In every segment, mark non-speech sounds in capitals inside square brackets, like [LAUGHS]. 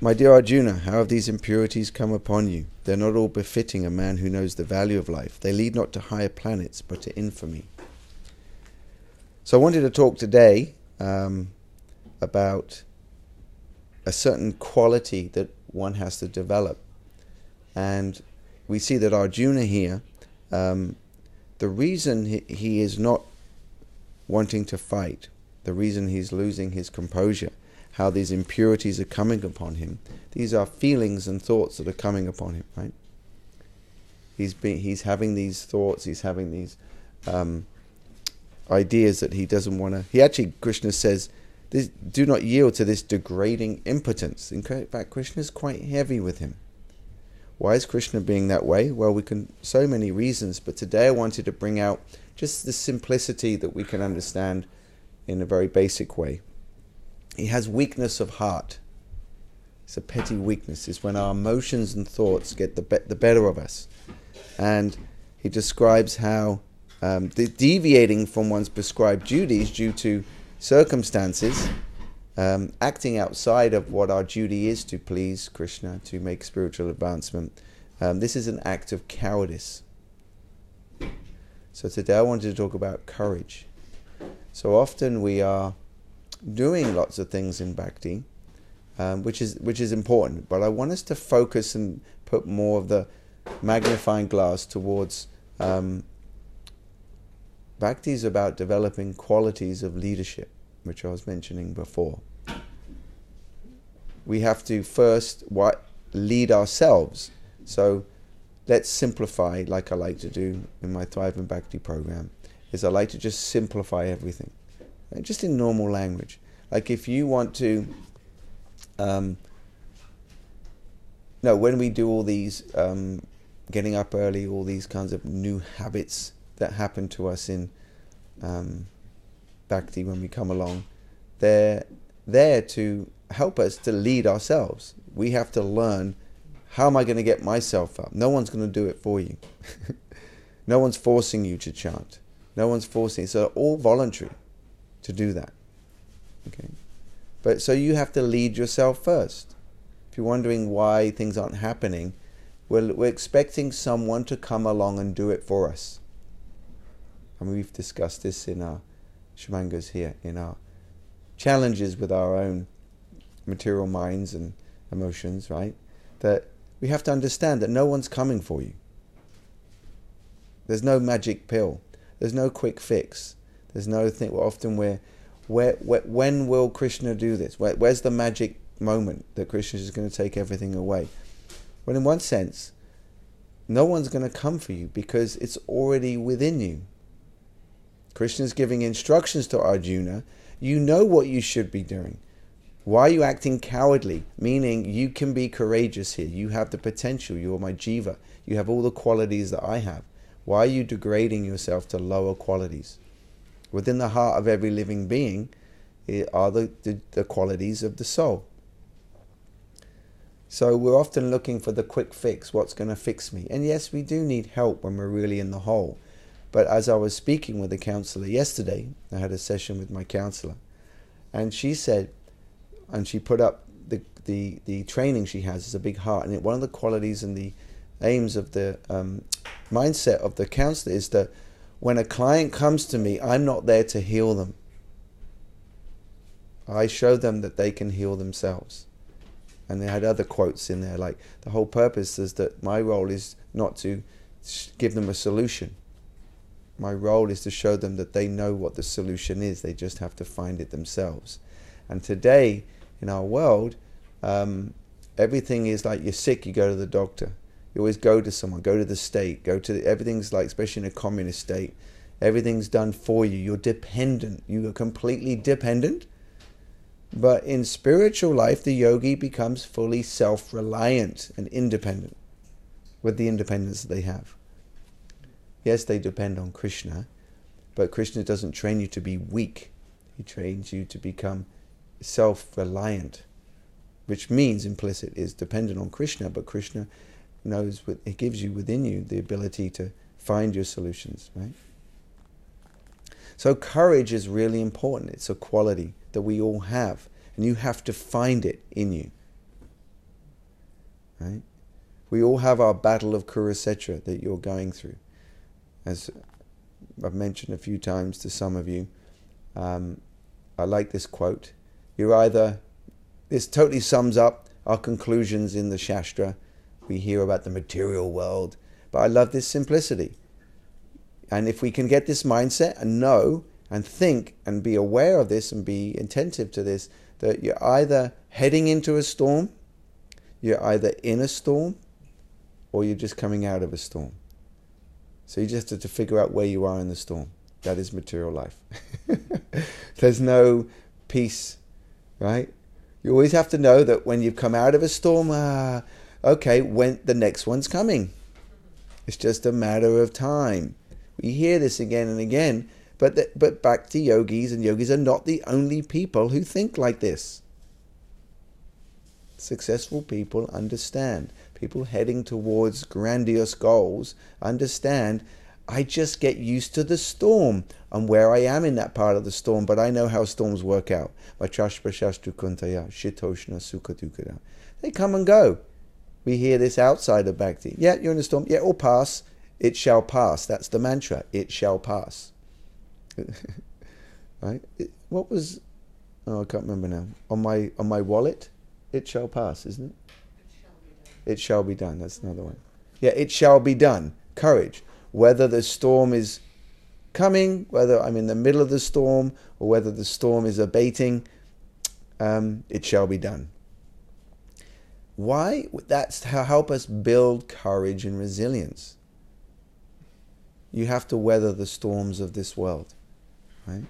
My dear Arjuna, how have these impurities come upon you? They're not all befitting a man who knows the value of life. They lead not to higher planets, but to infamy. So I wanted to talk today um, about a certain quality that one has to develop. And we see that Arjuna here, um, the reason he, he is not wanting to fight, the reason he's losing his composure, how these impurities are coming upon him, these are feelings and thoughts that are coming upon him, right? He's, he's having these thoughts, he's having these um, ideas that he doesn't want to. He actually, Krishna says, this, do not yield to this degrading impotence. In fact, Krishna is quite heavy with him. Why is Krishna being that way? Well, we can so many reasons, but today I wanted to bring out just the simplicity that we can understand in a very basic way. He has weakness of heart. It's a petty weakness. It's when our emotions and thoughts get the, be- the better of us. And he describes how um, the deviating from one's prescribed duties due to circumstances, um, acting outside of what our duty is to please Krishna, to make spiritual advancement, um, this is an act of cowardice. So today I wanted to talk about courage. So often we are doing lots of things in bhakti, um, which is which is important. But I want us to focus and put more of the magnifying glass towards um, bhakti is about developing qualities of leadership which I was mentioning before. We have to first what, lead ourselves. So let's simplify, like I like to do in my Thrive in Bhakti program, is I like to just simplify everything, just in normal language. Like if you want to, um, no, when we do all these um, getting up early, all these kinds of new habits that happen to us in um, bhakti when we come along, they're there to help us to lead ourselves. We have to learn how am I going to get myself up? No one's going to do it for you. [LAUGHS] no one's forcing you to chant. No one's forcing. So all voluntary to do that. Okay. But so you have to lead yourself first. If you're wondering why things aren't happening, we're, we're expecting someone to come along and do it for us. And we've discussed this in our Shimangas here, in our challenges with our own material minds and emotions, right? That we have to understand that no one's coming for you. There's no magic pill. There's no quick fix. There's no thing. Well, often we're, where, where, when will Krishna do this? Where, where's the magic moment that Krishna is going to take everything away? Well, in one sense, no one's going to come for you because it's already within you. Krishna is giving instructions to Arjuna. You know what you should be doing. Why are you acting cowardly? Meaning you can be courageous here. You have the potential. You're my jiva. You have all the qualities that I have. Why are you degrading yourself to lower qualities? Within the heart of every living being eh, are the, the, the qualities of the soul. So we're often looking for the quick fix, what's going to fix me. And yes, we do need help when we're really in the hole. But as I was speaking with the counselor yesterday, I had a session with my counselor, and she said, and she put up the, the, the training she has is a big heart. And one of the qualities and the aims of the um, mindset of the counselor is that when a client comes to me, I'm not there to heal them. I show them that they can heal themselves. And they had other quotes in there, like the whole purpose is that my role is not to give them a solution my role is to show them that they know what the solution is. They just have to find it themselves. And today, in our world, um, everything is like you're sick, you go to the doctor. You always go to someone, go to the state, go to the, everything's like, especially in a communist state, everything's done for you. You're dependent. You are completely dependent. But in spiritual life, the yogi becomes fully self reliant and independent with the independence that they have. Yes, they depend on Krishna, but Krishna doesn't train you to be weak. He trains you to become self reliant, which means implicit is dependent on Krishna, but Krishna knows it gives you within you the ability to find your solutions, right? So courage is really important. It's a quality that we all have, and you have to find it in you. Right? We all have our battle of Kurukshetra that you're going through. As I've mentioned a few times to some of you, um, I like this quote. You're either, this totally sums up our conclusions in the Shastra. We hear about the material world, but I love this simplicity. And if we can get this mindset and know and think and be aware of this and be attentive to this, that you're either heading into a storm, you're either in a storm, or you're just coming out of a storm. So you just have to figure out where you are in the storm. That is material life. [LAUGHS] There's no peace, right? You always have to know that when you've come out of a storm, uh, okay, when the next one's coming. It's just a matter of time. We hear this again and again, but the, but bhakti yogis and yogis are not the only people who think like this. Successful people understand. People heading towards grandiose goals understand I just get used to the storm and where I am in that part of the storm, but I know how storms work out. They come and go. We hear this outside of Bhakti. Yeah, you're in a storm. Yeah, it'll pass. It shall pass. That's the mantra. It shall pass. [LAUGHS] right? It, what was? Oh, I can't remember now. On my on my wallet, it shall pass, isn't it? It shall be done. That's another one. Yeah, it shall be done. Courage. Whether the storm is coming, whether I'm in the middle of the storm, or whether the storm is abating, um, it shall be done. Why? That's to help us build courage and resilience. You have to weather the storms of this world, right?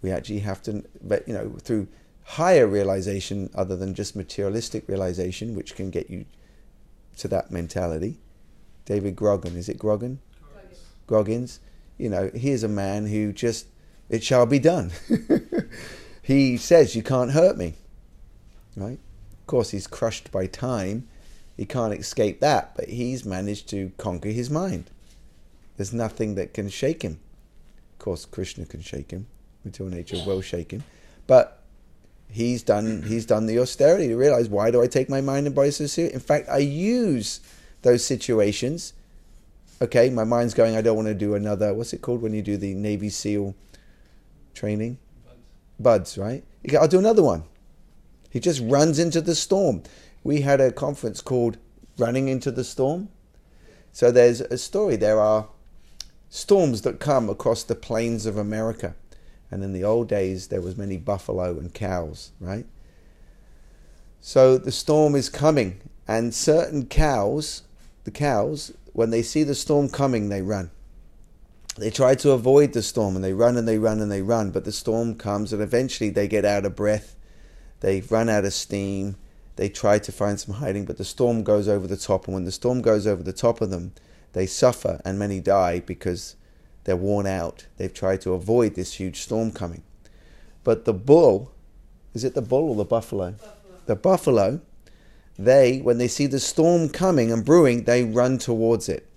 We actually have to, but you know, through higher realization other than just materialistic realization, which can get you to that mentality. David Grogan, is it Grogan? Goggins. You know, here's a man who just, it shall be done. [LAUGHS] he says, You can't hurt me. Right? Of course, he's crushed by time. He can't escape that, but he's managed to conquer his mind. There's nothing that can shake him. Of course, Krishna can shake him. Material nature will shake him. But he's done he's done the austerity to realize why do I take my mind and body so seriously? In fact, I use those situations. Okay, my mind's going, I don't want to do another what's it called when you do the Navy SEAL training? BUD/S, BUD/S right? Go, I'll do another one. He just runs into the storm. We had a conference called Running into the Storm. So there's a story. There are storms that come across the plains of America and in the old days there was many buffalo and cows right so the storm is coming and certain cows the cows when they see the storm coming they run they try to avoid the storm and they run and they run and they run but the storm comes and eventually they get out of breath they run out of steam they try to find some hiding but the storm goes over the top and when the storm goes over the top of them they suffer and many die because they're worn out. They've tried to avoid this huge storm coming. But the bull, is it the bull or the buffalo? buffalo. The buffalo, they, when they see the storm coming and brewing, they run towards it.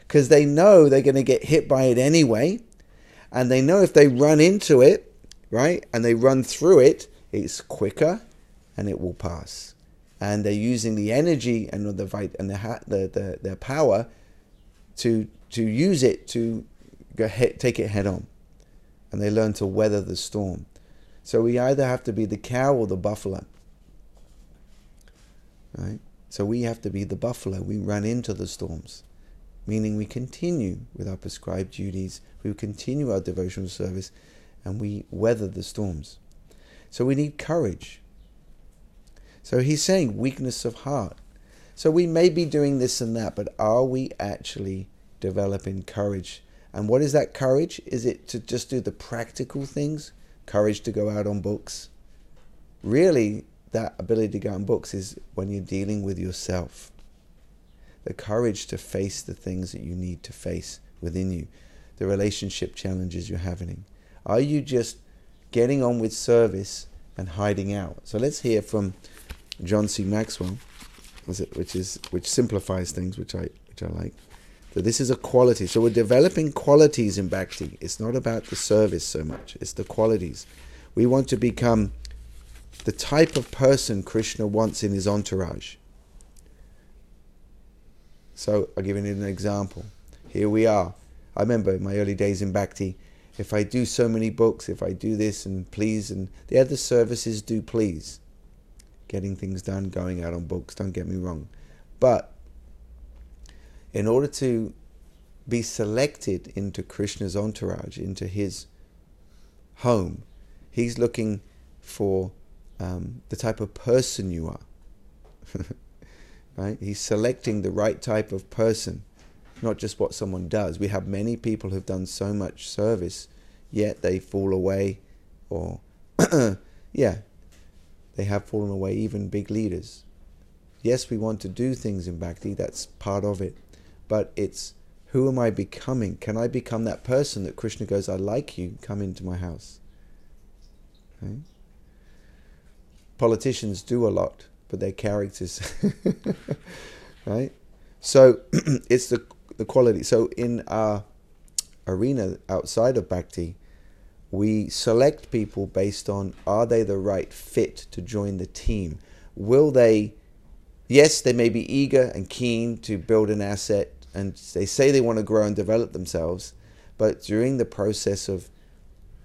Because they know they're going to get hit by it anyway. And they know if they run into it, right, and they run through it, it's quicker and it will pass. And they're using the energy and the and the, the, the their power to to use it to go head, take it head on. And they learn to weather the storm. So we either have to be the cow or the buffalo. Right? So we have to be the buffalo. We run into the storms, meaning we continue with our prescribed duties, we continue our devotional service, and we weather the storms. So we need courage. So he's saying weakness of heart. So we may be doing this and that, but are we actually developing courage. And what is that courage? Is it to just do the practical things? Courage to go out on books? Really, that ability to go on books is when you're dealing with yourself. The courage to face the things that you need to face within you, the relationship challenges you're having. Are you just getting on with service and hiding out? So let's hear from John C. Maxwell, which is which simplifies things, which I which I like. So this is a quality. So we're developing qualities in bhakti. It's not about the service so much. It's the qualities. We want to become the type of person Krishna wants in his entourage. So I'll give you an example. Here we are. I remember in my early days in Bhakti, if I do so many books, if I do this and please, and the other services do please. Getting things done, going out on books, don't get me wrong. But in order to be selected into Krishna's entourage, into his home, he's looking for um, the type of person you are. [LAUGHS] right? He's selecting the right type of person, not just what someone does. We have many people who've done so much service, yet they fall away, or, [CLEARS THROAT] yeah, they have fallen away, even big leaders. Yes, we want to do things in Bhakti, that's part of it, but it's who am I becoming? Can I become that person that Krishna goes, I like you, come into my house? Okay? Politicians do a lot, but their characters, [LAUGHS] right? So [CLEARS THROAT] it's the the quality. So in our arena outside of Bhakti, we select people based on are they the right fit to join the team? Will they, yes, they may be eager and keen to build an asset and they say they want to grow and develop themselves, but during the process of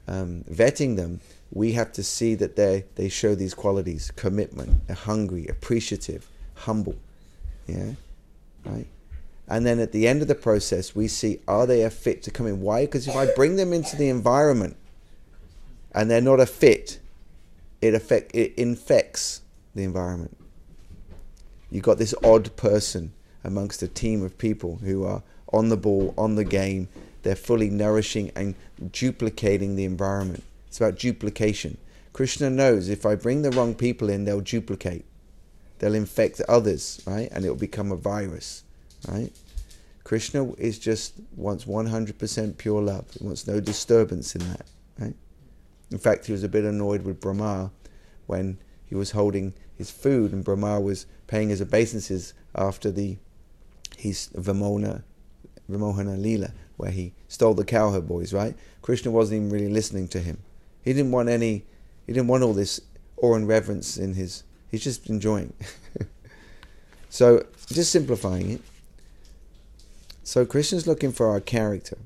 um, vetting them, we have to see that they they show these qualities: commitment, hungry, appreciative, humble. Yeah, right. And then at the end of the process, we see are they a fit to come in? Why? Because if I bring them into the environment and they're not a fit, it affect it infects the environment. You've got this odd person amongst a team of people who are on the ball, on the game. They're fully nourishing and duplicating the environment. It's about duplication. Krishna knows if I bring the wrong people in, they'll duplicate. They'll infect others, right? And it'll become a virus, right? Krishna is just wants 100% pure love. He wants no disturbance in that, right? In fact, he was a bit annoyed with Brahma when he was holding his food and Brahma was paying his obeisances after the his Vimona, Vimohana Leela, where he stole the cowherd boys, right? Krishna wasn't even really listening to him. He didn't want any, he didn't want all this awe and reverence in his, he's just enjoying. [LAUGHS] so, just simplifying it. So, Krishna's looking for our character.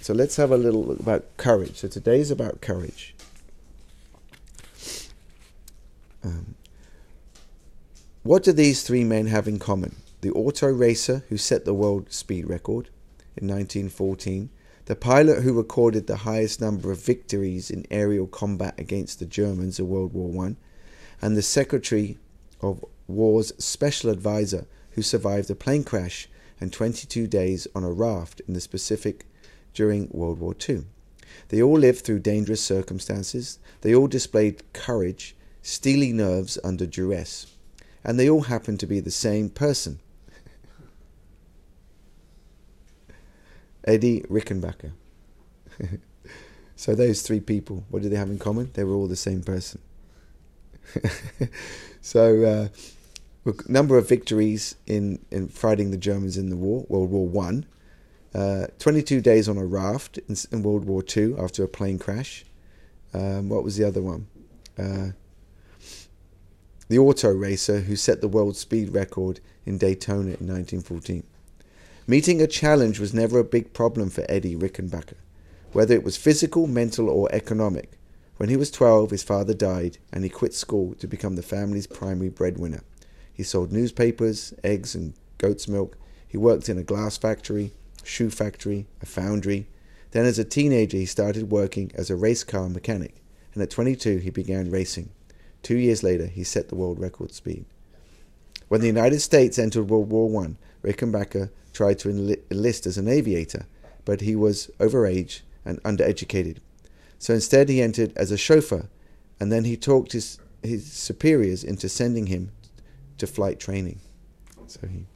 So, let's have a little look about courage. So, today is about courage. Um, what do these three men have in common? the auto racer who set the world speed record in 1914, the pilot who recorded the highest number of victories in aerial combat against the Germans in World War I, and the Secretary of War's special advisor who survived a plane crash and 22 days on a raft in the Pacific during World War II. They all lived through dangerous circumstances, they all displayed courage, steely nerves under duress, and they all happened to be the same person [LAUGHS] Eddie Rickenbacker. [LAUGHS] so those three people, what did they have in common? They were all the same person. [LAUGHS] so uh, number of victories in, in fighting the Germans in the war, World War One. Uh, 22 days on a raft in, in, World War Two after a plane crash. Um, what was the other one? Uh, the auto racer who set the world speed record in Daytona in 1914. Meeting a challenge was never a big problem for Eddie Rickenbacker, whether it was physical, mental, or economic. When he was 12, his father died, and he quit school to become the family's primary breadwinner. He sold newspapers, eggs, and goat's milk. He worked in a glass factory, shoe factory, a foundry. Then, as a teenager, he started working as a race car mechanic, and at 22, he began racing. Two years later, he set the world record speed. When the United States entered World War I, Rickenbacker tried to enlist as an aviator, but he was overage and undereducated. So instead, he entered as a chauffeur, and then he talked his, his superiors into sending him to flight training. So he,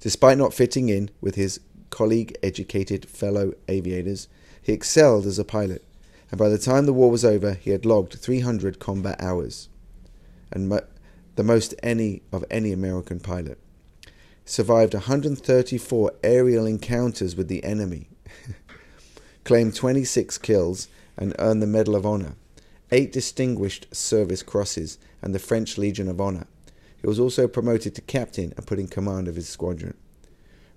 despite not fitting in with his colleague educated fellow aviators, he excelled as a pilot, and by the time the war was over, he had logged 300 combat hours, and mo- the most any of any American pilot survived 134 aerial encounters with the enemy, [LAUGHS] claimed 26 kills, and earned the Medal of Honor, eight Distinguished Service Crosses, and the French Legion of Honor. He was also promoted to captain and put in command of his squadron.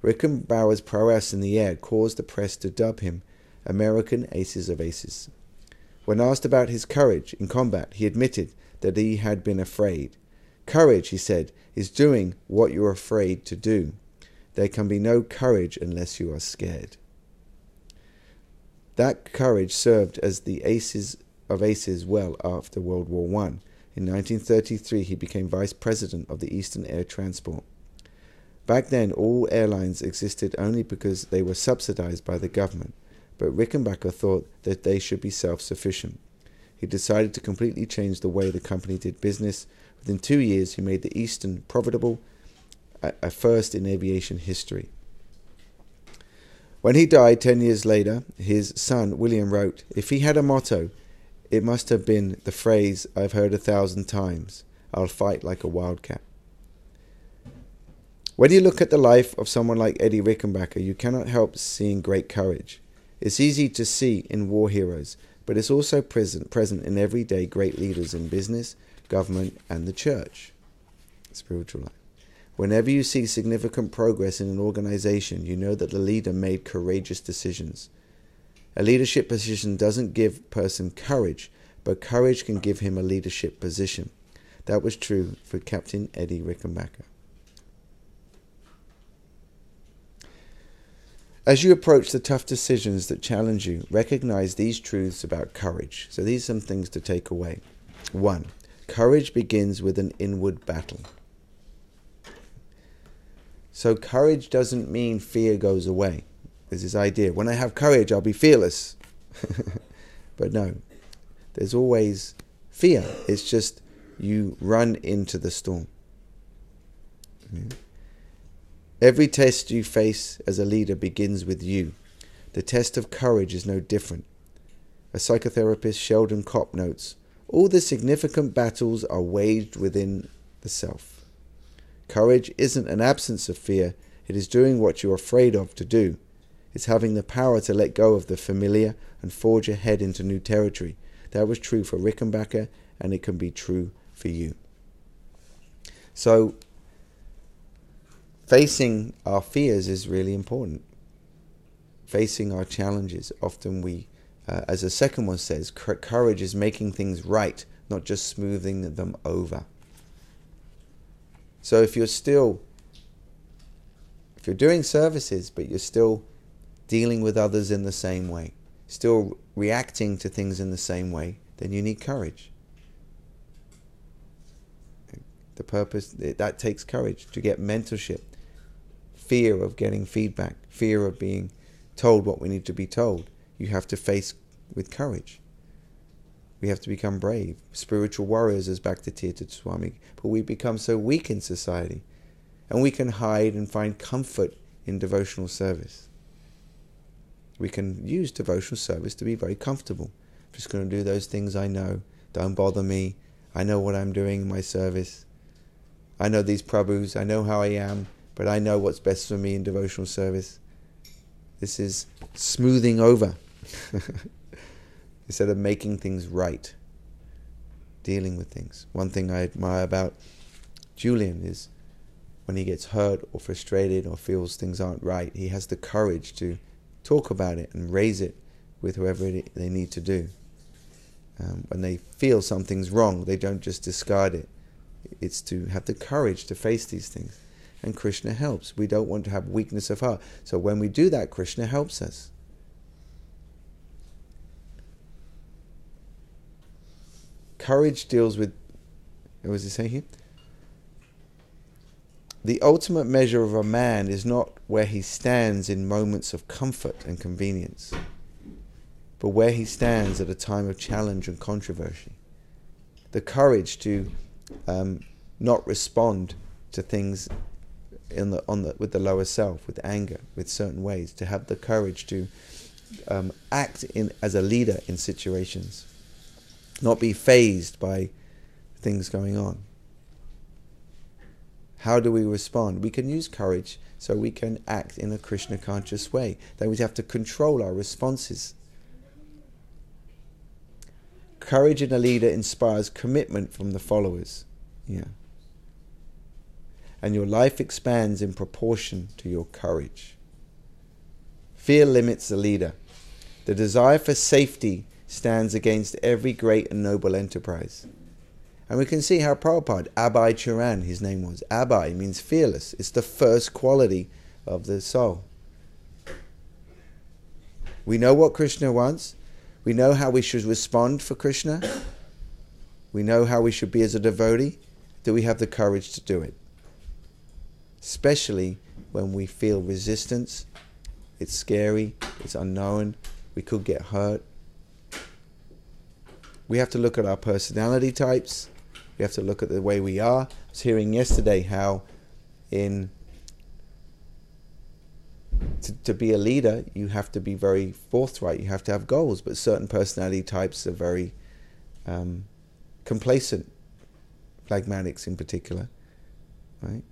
Rickenbacker's prowess in the air caused the press to dub him American Aces of Aces. When asked about his courage in combat, he admitted that he had been afraid. Courage, he said, is doing what you're afraid to do. There can be no courage unless you are scared. That courage served as the aces of aces well after World War I. In 1933, he became vice president of the Eastern Air Transport. Back then, all airlines existed only because they were subsidized by the government, but Rickenbacker thought that they should be self sufficient. He decided to completely change the way the company did business. Within two years, he made the Eastern profitable, a first in aviation history. When he died 10 years later, his son William wrote, If he had a motto, it must have been the phrase I've heard a thousand times I'll fight like a wildcat. When you look at the life of someone like Eddie Rickenbacker, you cannot help seeing great courage. It's easy to see in war heroes, but it's also present, present in everyday great leaders in business, government, and the church. Spiritual life. Whenever you see significant progress in an organization, you know that the leader made courageous decisions. A leadership position doesn't give person courage, but courage can give him a leadership position. That was true for Captain Eddie Rickenbacker. As you approach the tough decisions that challenge you, recognize these truths about courage. So, these are some things to take away. One, courage begins with an inward battle. So courage doesn't mean fear goes away. There's this idea when I have courage, I'll be fearless. [LAUGHS] but no, there's always fear. It's just you run into the storm. Every test you face as a leader begins with you. The test of courage is no different. A psychotherapist, Sheldon Kopp, notes all the significant battles are waged within the self. Courage isn't an absence of fear, it is doing what you're afraid of to do. It's having the power to let go of the familiar and forge ahead into new territory. That was true for Rickenbacker, and it can be true for you. So, facing our fears is really important. Facing our challenges. Often we, uh, as the second one says, courage is making things right, not just smoothing them over. So if you're still, if you're doing services, but you're still dealing with others in the same way, still reacting to things in the same way, then you need courage. The purpose, that takes courage to get mentorship, fear of getting feedback, fear of being told what we need to be told. You have to face with courage. We have to become brave, spiritual warriors, as Bhaktitirtha Swami. But we become so weak in society. And we can hide and find comfort in devotional service. We can use devotional service to be very comfortable. I'm just going to do those things I know. Don't bother me. I know what I'm doing in my service. I know these Prabhus. I know how I am. But I know what's best for me in devotional service. This is smoothing over. [LAUGHS] instead of making things right, dealing with things. One thing I admire about Julian is when he gets hurt or frustrated or feels things aren't right, he has the courage to talk about it and raise it with whoever they need to do. Um, when they feel something's wrong, they don't just discard it. It's to have the courage to face these things. And Krishna helps. We don't want to have weakness of heart. So when we do that, Krishna helps us. Courage deals with, what was he saying here? The ultimate measure of a man is not where he stands in moments of comfort and convenience, but where he stands at a time of challenge and controversy. The courage to um, not respond to things in the, on the, with the lower self, with anger, with certain ways, to have the courage to um, act in, as a leader in situations not be fazed by things going on. How do we respond? We can use courage so we can act in a Krishna conscious way. Then we have to control our responses. Courage in a leader inspires commitment from the followers. Yeah. and your life expands in proportion to your courage. Fear limits the leader. The desire for safety stands against every great and noble enterprise. And we can see how Prabhupada, Abhay Charan, his name was. Abhay means fearless. It's the first quality of the soul. We know what Krishna wants. We know how we should respond for Krishna. We know how we should be as a devotee. Do we have the courage to do it? Especially when we feel resistance. It's scary. It's unknown. We could get hurt. We have to look at our personality types. We have to look at the way we are. I was hearing yesterday how in to, to be a leader, you have to be very forthright. You have to have goals, but certain personality types are very um, complacent, phlegmatics in particular, right?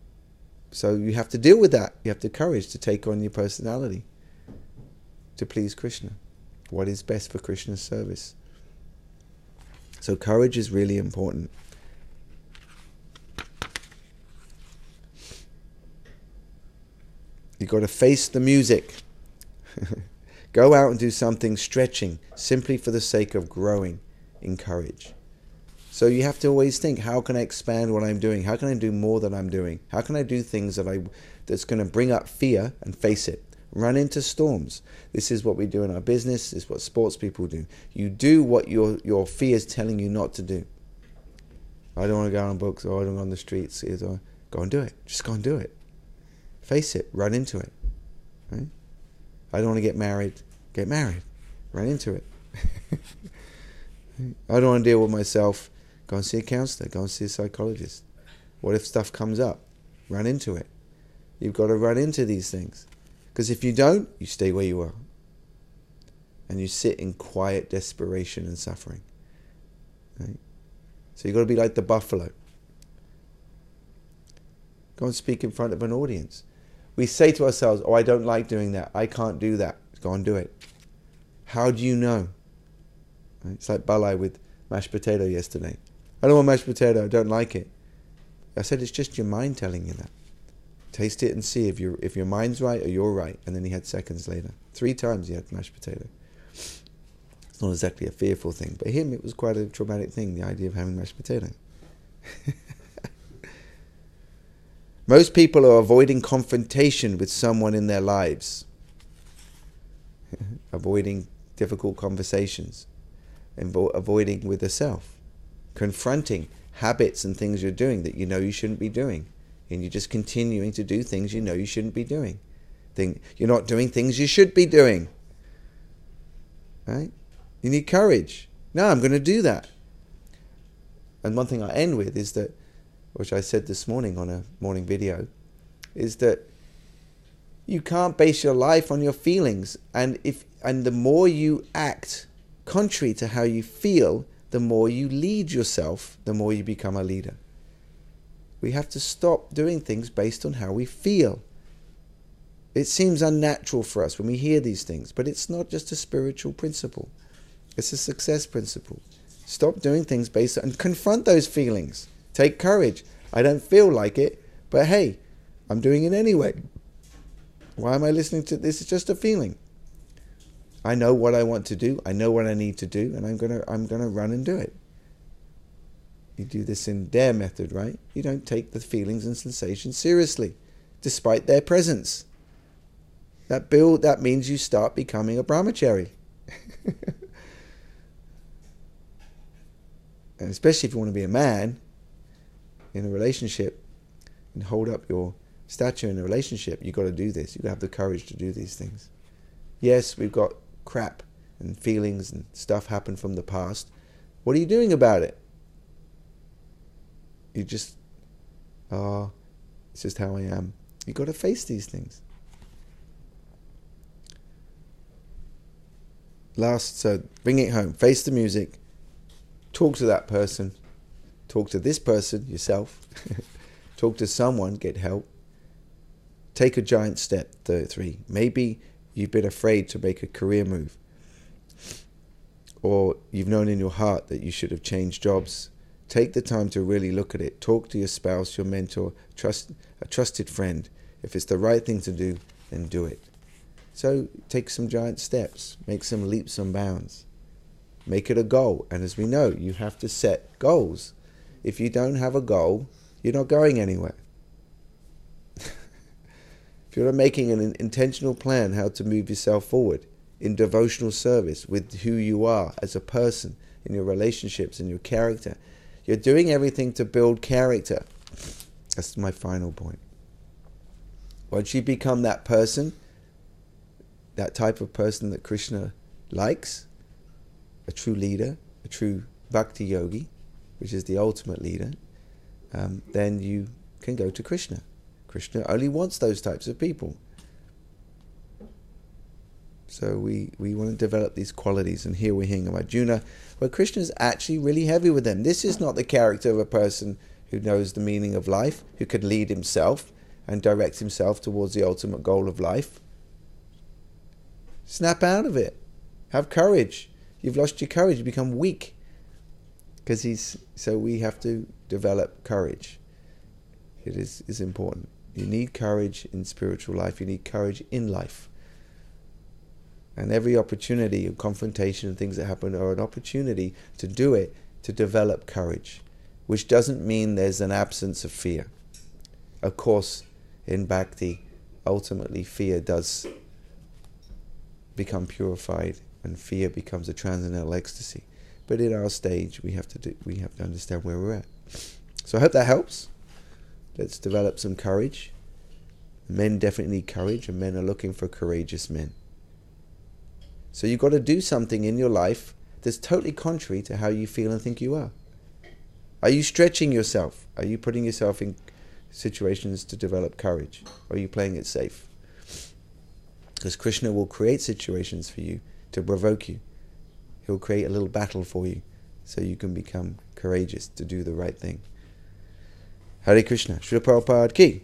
So you have to deal with that. You have the courage to take on your personality to please Krishna. What is best for Krishna's service? So courage is really important. You've got to face the music. [LAUGHS] Go out and do something stretching simply for the sake of growing in courage. So you have to always think, how can I expand what I'm doing? How can I do more than I'm doing? How can I do things that I that's going to bring up fear and face it? Run into storms. This is what we do in our business. This is what sports people do. You do what your your fear is telling you not to do. I don't want to go on books or I don't go on the streets. Go and do it. Just go and do it. Face it. Run into it. Right? I don't want to get married. Get married. Run into it. [LAUGHS] I don't want to deal with myself. Go and see a counselor. Go and see a psychologist. What if stuff comes up? Run into it. You've got to run into these things. Because if you don't, you stay where you are. And you sit in quiet desperation and suffering. Right? So you've got to be like the buffalo. Go and speak in front of an audience we say to ourselves, Oh, I don't like doing that. I can't do that. Go and do it. How do you know? It's like balai with mashed potato yesterday. I don't want mashed potato. I don't like it. I said, It's just your mind telling you that. Taste it and see if, you if your mind's right or you're right. And then he had seconds later. Three times he had mashed potato. It's not exactly a fearful thing, but him, it was quite a traumatic thing, the idea of having mashed potato. [LAUGHS] Most people are avoiding confrontation with someone in their lives, [LAUGHS] avoiding difficult conversations, avoiding with the self, confronting habits and things you're doing that you know you shouldn't be doing, and you're just continuing to do things you know you shouldn't be doing. Think you're not doing things you should be doing. Right? You need courage. No, I'm going to do that. And one thing I end with is that which I said this morning on a morning video, is that you can't base your life on your feelings. And if and the more you act contrary to how you feel, the more you lead yourself, the more you become a leader. We have to stop doing things based on how we feel. It seems unnatural for us when we hear these things, but it's not just a spiritual principle. It's a success principle. Stop doing things based on and confront those feelings. Take courage. I don't feel like it, but hey, I'm doing it anyway. Why am I listening to this? It's just a feeling. I know what I want to do. I know what I need to do, and I'm gonna I'm gonna run and do it. You do this in their method, right? You don't take the feelings and sensations seriously, despite their presence. That build that means you start becoming a brahmachari. [LAUGHS] and especially if you want to be a man, in a relationship and hold up your stature in a relationship, you've got to do this. You've got to have the courage to do these things. Yes, we've got crap and feelings and stuff happen from the past. What are you doing about it? You just, oh, it's just how I am. You've got to face these things. Last, so bring it home. Face the music. Talk to that person Talk to this person, yourself. [LAUGHS] Talk to someone, get help. Take a giant step, three. Maybe you've been afraid to make a career move. Or you've known in your heart that you should have changed jobs Take the time to really look at it. Talk to your spouse, your mentor, trust a trusted friend. If it's the right thing to do, then do it. So take some giant steps, make some leaps and bounds. Make it a goal. And as we know, you have to set goals. If you don't have a goal, you're not going anywhere. if you're not making an intentional plan how to move yourself forward in devotional service with who you are as a person, in your relationships, in your character, you're doing everything to build character. That's my final point. Once you become that person, that type of person that Krishna likes, a true leader, a true bhakti yogi, which is the ultimate leader, um, then you can go to Krishna. Krishna only wants those types of people. So we, we want to develop these qualities, and here we're hearing about Juna, where Krishna is actually really heavy with them. This is not the character of a person who knows the meaning of life, who can lead himself and direct himself towards the ultimate goal of life. Snap out of it. Have courage. You've lost your courage. You become weak. Because he's so we have to develop courage. It is, is important. You need courage in spiritual life. You need courage in life. And every opportunity of confrontation and things that happen are an opportunity to do it, to develop courage, which doesn't mean there's an absence of fear. Of course, in bhakti, ultimately fear does become purified and fear becomes a transcendental ecstasy. But in our stage, we have to do, we have to understand where we're at. So I hope that helps. Let's develop some courage. Men definitely need courage, and men are looking for courageous men. So you've got to do something in your life that's totally contrary to how you feel and think you are. Are you stretching yourself? Are you putting yourself in situations to develop courage? Or are you playing it safe? Because Krishna will create situations for you to provoke you. He'll create a little battle for you so you can become courageous to do the right thing. Hare Krishna. Srila Prabhupada ki.